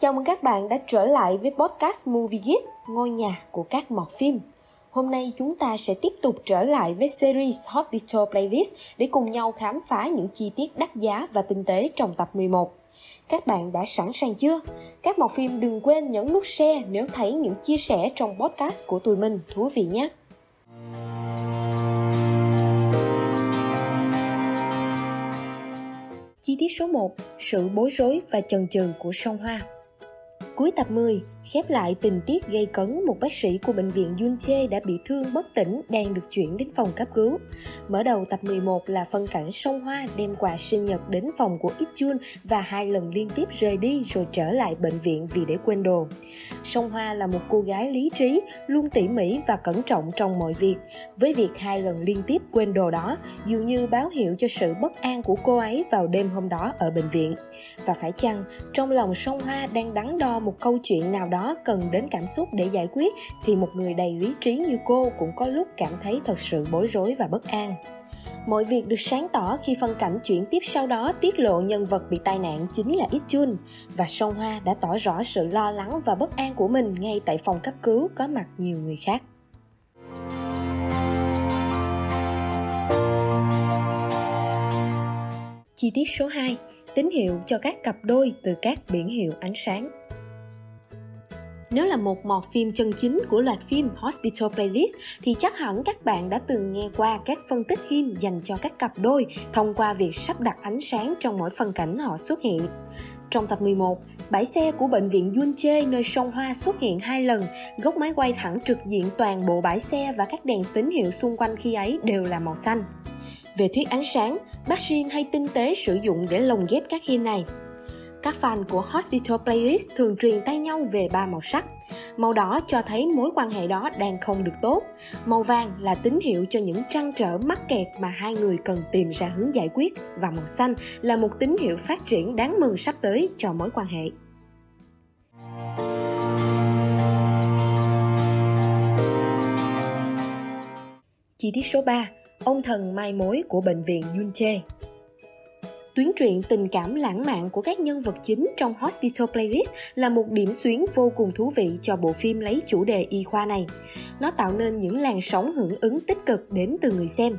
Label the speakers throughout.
Speaker 1: Chào mừng các bạn đã trở lại với podcast Movie Geek, ngôi nhà của các mọt phim. Hôm nay chúng ta sẽ tiếp tục trở lại với series Hospital Playlist để cùng nhau khám phá những chi tiết đắt giá và tinh tế trong tập 11. Các bạn đã sẵn sàng chưa? Các mọt phim đừng quên nhấn nút share nếu thấy những chia sẻ trong podcast của tụi mình thú vị nhé. Chi tiết số 1, sự bối rối và chần chừ của sông Hoa. Cuối tập 10, khép lại tình tiết gây cấn một bác sĩ của bệnh viện Yunche đã bị thương bất tỉnh đang được chuyển đến phòng cấp cứu. Mở đầu tập 11 là phân cảnh sông Hoa đem quà sinh nhật đến phòng của Ichun và hai lần liên tiếp rời đi rồi trở lại bệnh viện vì để quên đồ. Sông Hoa là một cô gái lý trí, luôn tỉ mỉ và cẩn trọng trong mọi việc. Với việc hai lần liên tiếp quên đồ đó, dường như báo hiệu cho sự bất an của cô ấy vào đêm hôm đó ở bệnh viện. Và phải chăng, trong lòng sông Hoa đang đắn đo một câu chuyện nào đó cần đến cảm xúc để giải quyết, thì một người đầy lý trí như cô cũng có lúc cảm thấy thật sự bối rối và bất an. Mọi việc được sáng tỏ khi phân cảnh chuyển tiếp sau đó tiết lộ nhân vật bị tai nạn chính là Ít Chun và Song Hoa đã tỏ rõ sự lo lắng và bất an của mình ngay tại phòng cấp cứu có mặt nhiều người khác. Chi tiết số 2 Tín hiệu cho các cặp đôi từ các biển hiệu ánh sáng nếu là một mọt phim chân chính của loạt phim Hospital Playlist thì chắc hẳn các bạn đã từng nghe qua các phân tích phim dành cho các cặp đôi thông qua việc sắp đặt ánh sáng trong mỗi phân cảnh họ xuất hiện. Trong tập 11, bãi xe của bệnh viện Yunche nơi sông Hoa xuất hiện hai lần, góc máy quay thẳng trực diện toàn bộ bãi xe và các đèn tín hiệu xung quanh khi ấy đều là màu xanh. Về thuyết ánh sáng, bác Jin hay tinh tế sử dụng để lồng ghép các hiên này. Các fan của Hospital Playlist thường truyền tay nhau về ba màu sắc. Màu đỏ cho thấy mối quan hệ đó đang không được tốt. Màu vàng là tín hiệu cho những trăn trở mắc kẹt mà hai người cần tìm ra hướng giải quyết. Và màu xanh là một tín hiệu phát triển đáng mừng sắp tới cho mối quan hệ. Chi tiết số 3 Ông thần mai mối của bệnh viện Yunche Tuyến truyện tình cảm lãng mạn của các nhân vật chính trong Hospital Playlist là một điểm xuyến vô cùng thú vị cho bộ phim lấy chủ đề y khoa này. Nó tạo nên những làn sóng hưởng ứng tích cực đến từ người xem.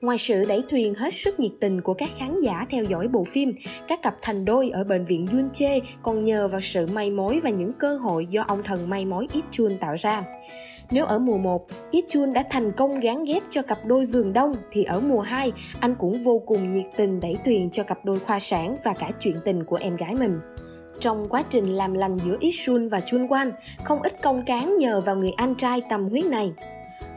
Speaker 1: Ngoài sự đẩy thuyền hết sức nhiệt tình của các khán giả theo dõi bộ phim, các cặp thành đôi ở bệnh viện Yunche còn nhờ vào sự may mối và những cơ hội do ông thần may mối Ít Chun tạo ra. Nếu ở mùa 1, Ichun đã thành công gán ghép cho cặp đôi vườn đông thì ở mùa 2, anh cũng vô cùng nhiệt tình đẩy thuyền cho cặp đôi khoa sản và cả chuyện tình của em gái mình. Trong quá trình làm lành giữa Ichun và Chunwan, không ít công cán nhờ vào người anh trai tầm huyết này.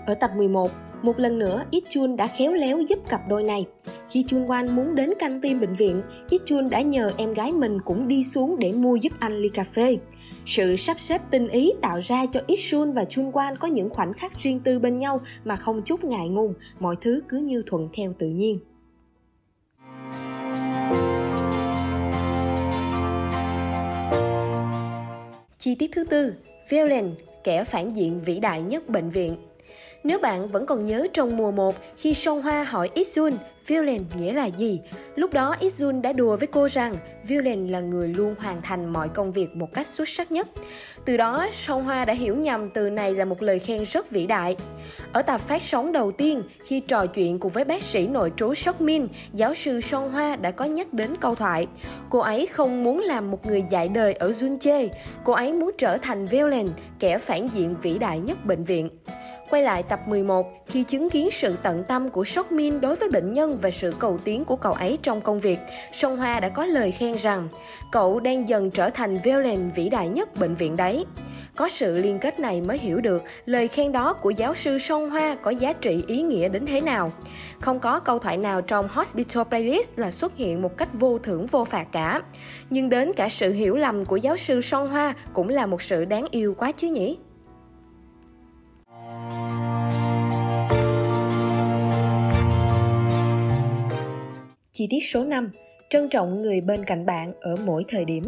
Speaker 1: Ở tập 11, một lần nữa, Ichun đã khéo léo giúp cặp đôi này. Khi Chun Wan muốn đến căng tin bệnh viện, Ichun đã nhờ em gái mình cũng đi xuống để mua giúp anh ly cà phê. Sự sắp xếp tinh ý tạo ra cho Ichun và Chun Wan có những khoảnh khắc riêng tư bên nhau mà không chút ngại ngùng, mọi thứ cứ như thuận theo tự nhiên. Chi tiết thứ tư, Violin, kẻ phản diện vĩ đại nhất bệnh viện. Nếu bạn vẫn còn nhớ trong mùa 1 khi Song Hoa hỏi Isun Villain nghĩa là gì, lúc đó Isun đã đùa với cô rằng Villain là người luôn hoàn thành mọi công việc một cách xuất sắc nhất. Từ đó, Song Hoa đã hiểu nhầm từ này là một lời khen rất vĩ đại. Ở tập phát sóng đầu tiên, khi trò chuyện cùng với bác sĩ nội trú Shock Min, giáo sư Song Hoa đã có nhắc đến câu thoại. Cô ấy không muốn làm một người dạy đời ở Junche, cô ấy muốn trở thành Villain, kẻ phản diện vĩ đại nhất bệnh viện. Quay lại tập 11, khi chứng kiến sự tận tâm của Sóc Min đối với bệnh nhân và sự cầu tiến của cậu ấy trong công việc, Song Hoa đã có lời khen rằng cậu đang dần trở thành Velen vĩ đại nhất bệnh viện đấy. Có sự liên kết này mới hiểu được lời khen đó của giáo sư Song Hoa có giá trị ý nghĩa đến thế nào. Không có câu thoại nào trong Hospital Playlist là xuất hiện một cách vô thưởng vô phạt cả. Nhưng đến cả sự hiểu lầm của giáo sư Song Hoa cũng là một sự đáng yêu quá chứ nhỉ? Chi tiết số 5. Trân trọng người bên cạnh bạn ở mỗi thời điểm.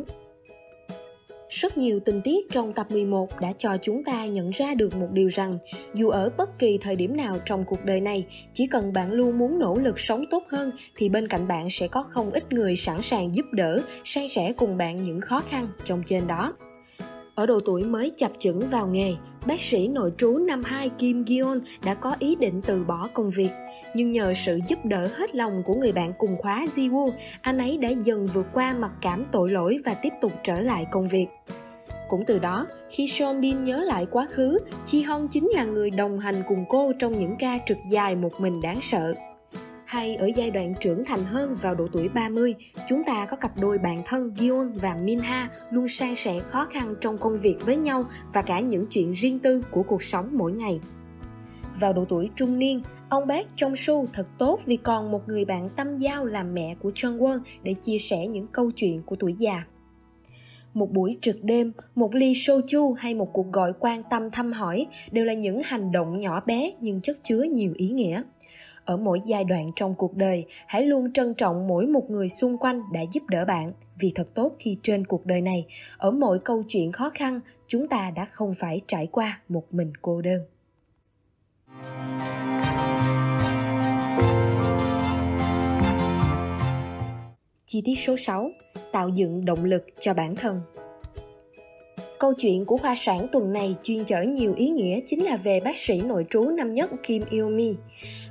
Speaker 1: Rất nhiều tình tiết trong tập 11 đã cho chúng ta nhận ra được một điều rằng dù ở bất kỳ thời điểm nào trong cuộc đời này, chỉ cần bạn luôn muốn nỗ lực sống tốt hơn thì bên cạnh bạn sẽ có không ít người sẵn sàng giúp đỡ, san sẻ cùng bạn những khó khăn trong trên đó. Ở độ tuổi mới chập chững vào nghề, bác sĩ nội trú năm 2 Kim Gion đã có ý định từ bỏ công việc. Nhưng nhờ sự giúp đỡ hết lòng của người bạn cùng khóa Jiwoo, anh ấy đã dần vượt qua mặc cảm tội lỗi và tiếp tục trở lại công việc. Cũng từ đó, khi Sean Bin nhớ lại quá khứ, Chi Hong chính là người đồng hành cùng cô trong những ca trực dài một mình đáng sợ hay ở giai đoạn trưởng thành hơn vào độ tuổi 30, chúng ta có cặp đôi bạn thân Gion và Minha luôn san sẻ khó khăn trong công việc với nhau và cả những chuyện riêng tư của cuộc sống mỗi ngày. Vào độ tuổi trung niên, ông bác trong Su thật tốt vì còn một người bạn tâm giao làm mẹ của Chung Won để chia sẻ những câu chuyện của tuổi già một buổi trực đêm, một ly soju hay một cuộc gọi quan tâm thăm hỏi đều là những hành động nhỏ bé nhưng chất chứa nhiều ý nghĩa ở mỗi giai đoạn trong cuộc đời, hãy luôn trân trọng mỗi một người xung quanh đã giúp đỡ bạn vì thật tốt khi trên cuộc đời này, ở mỗi câu chuyện khó khăn, chúng ta đã không phải trải qua một mình cô đơn Chi tiết số 6. Tạo dựng động lực cho bản thân. Câu chuyện của khoa sản tuần này chuyên chở nhiều ý nghĩa chính là về bác sĩ nội trú năm nhất Kim Iomi.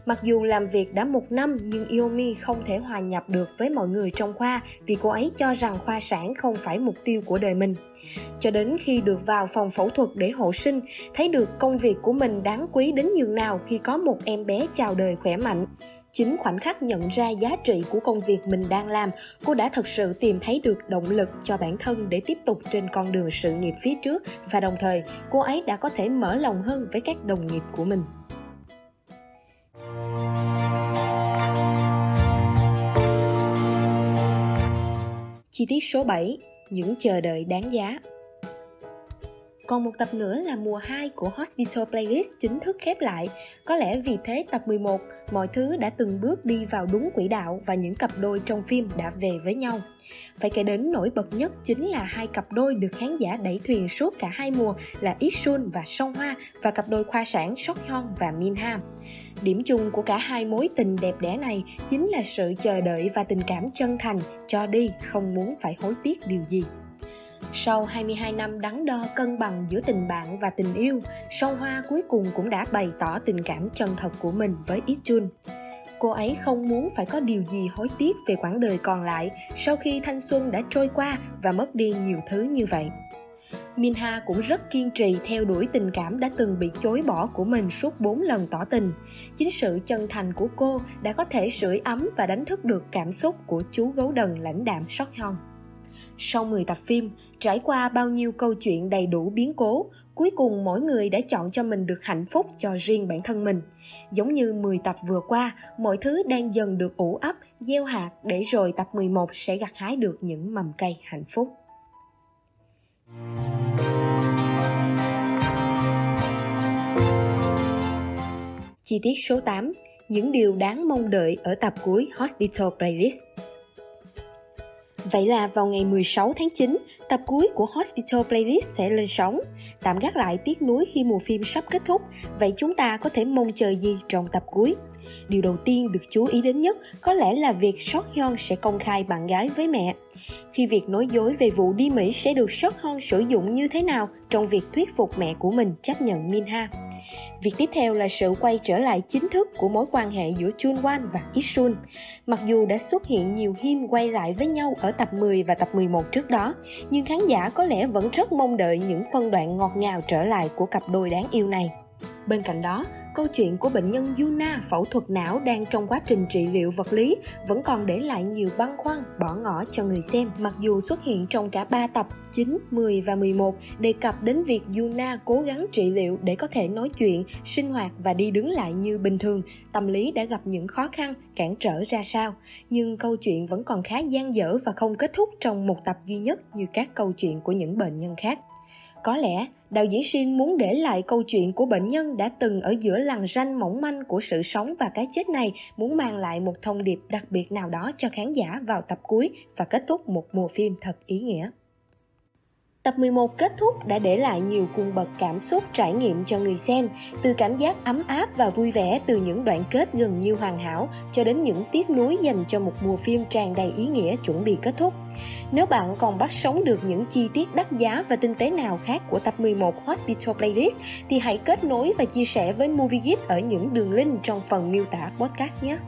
Speaker 1: Mặc dù làm việc đã một năm nhưng Iomi không thể hòa nhập được với mọi người trong khoa vì cô ấy cho rằng khoa sản không phải mục tiêu của đời mình. Cho đến khi được vào phòng phẫu thuật để hộ sinh, thấy được công việc của mình đáng quý đến nhường nào khi có một em bé chào đời khỏe mạnh. Chính khoảnh khắc nhận ra giá trị của công việc mình đang làm, cô đã thật sự tìm thấy được động lực cho bản thân để tiếp tục trên con đường sự nghiệp phía trước và đồng thời cô ấy đã có thể mở lòng hơn với các đồng nghiệp của mình. Chi tiết số 7. Những chờ đợi đáng giá còn một tập nữa là mùa 2 của Hospital Playlist chính thức khép lại. Có lẽ vì thế tập 11, mọi thứ đã từng bước đi vào đúng quỹ đạo và những cặp đôi trong phim đã về với nhau. Phải kể đến nổi bật nhất chính là hai cặp đôi được khán giả đẩy thuyền suốt cả hai mùa là Isun và Song Hoa và cặp đôi khoa sản Sok Hyun và Min Ha. Điểm chung của cả hai mối tình đẹp đẽ này chính là sự chờ đợi và tình cảm chân thành, cho đi không muốn phải hối tiếc điều gì. Sau 22 năm đắn đo cân bằng giữa tình bạn và tình yêu, Song Hoa cuối cùng cũng đã bày tỏ tình cảm chân thật của mình với Ít Chun. Cô ấy không muốn phải có điều gì hối tiếc về quãng đời còn lại sau khi thanh xuân đã trôi qua và mất đi nhiều thứ như vậy. Minha cũng rất kiên trì theo đuổi tình cảm đã từng bị chối bỏ của mình suốt 4 lần tỏ tình. Chính sự chân thành của cô đã có thể sưởi ấm và đánh thức được cảm xúc của chú gấu đần lãnh đạm Sok Hyun. Sau 10 tập phim, trải qua bao nhiêu câu chuyện đầy đủ biến cố, cuối cùng mỗi người đã chọn cho mình được hạnh phúc cho riêng bản thân mình. Giống như 10 tập vừa qua, mọi thứ đang dần được ủ ấp, gieo hạt để rồi tập 11 sẽ gặt hái được những mầm cây hạnh phúc. Chi tiết số 8 Những điều đáng mong đợi ở tập cuối Hospital Playlist Vậy là vào ngày 16 tháng 9, tập cuối của Hospital Playlist sẽ lên sóng. Tạm gác lại tiếc nuối khi mùa phim sắp kết thúc, vậy chúng ta có thể mong chờ gì trong tập cuối? Điều đầu tiên được chú ý đến nhất có lẽ là việc Sok Hyun sẽ công khai bạn gái với mẹ. Khi việc nói dối về vụ đi Mỹ sẽ được Sok Hyun sử dụng như thế nào trong việc thuyết phục mẹ của mình chấp nhận Min Ha. Việc tiếp theo là sự quay trở lại chính thức của mối quan hệ giữa Chun Wan và Isun. Mặc dù đã xuất hiện nhiều him quay lại với nhau ở tập 10 và tập 11 trước đó, nhưng khán giả có lẽ vẫn rất mong đợi những phân đoạn ngọt ngào trở lại của cặp đôi đáng yêu này. Bên cạnh đó, câu chuyện của bệnh nhân Yuna phẫu thuật não đang trong quá trình trị liệu vật lý vẫn còn để lại nhiều băn khoăn, bỏ ngỏ cho người xem. Mặc dù xuất hiện trong cả 3 tập 9, 10 và 11 đề cập đến việc Yuna cố gắng trị liệu để có thể nói chuyện, sinh hoạt và đi đứng lại như bình thường, tâm lý đã gặp những khó khăn, cản trở ra sao. Nhưng câu chuyện vẫn còn khá gian dở và không kết thúc trong một tập duy nhất như các câu chuyện của những bệnh nhân khác. Có lẽ, đạo diễn Shin muốn để lại câu chuyện của bệnh nhân đã từng ở giữa lằn ranh mỏng manh của sự sống và cái chết này, muốn mang lại một thông điệp đặc biệt nào đó cho khán giả vào tập cuối và kết thúc một mùa phim thật ý nghĩa. Tập 11 kết thúc đã để lại nhiều cung bậc cảm xúc trải nghiệm cho người xem, từ cảm giác ấm áp và vui vẻ từ những đoạn kết gần như hoàn hảo cho đến những tiếc nuối dành cho một mùa phim tràn đầy ý nghĩa chuẩn bị kết thúc. Nếu bạn còn bắt sống được những chi tiết đắt giá và tinh tế nào khác của tập 11 Hospital Playlist thì hãy kết nối và chia sẻ với MovieGeek ở những đường link trong phần miêu tả podcast nhé.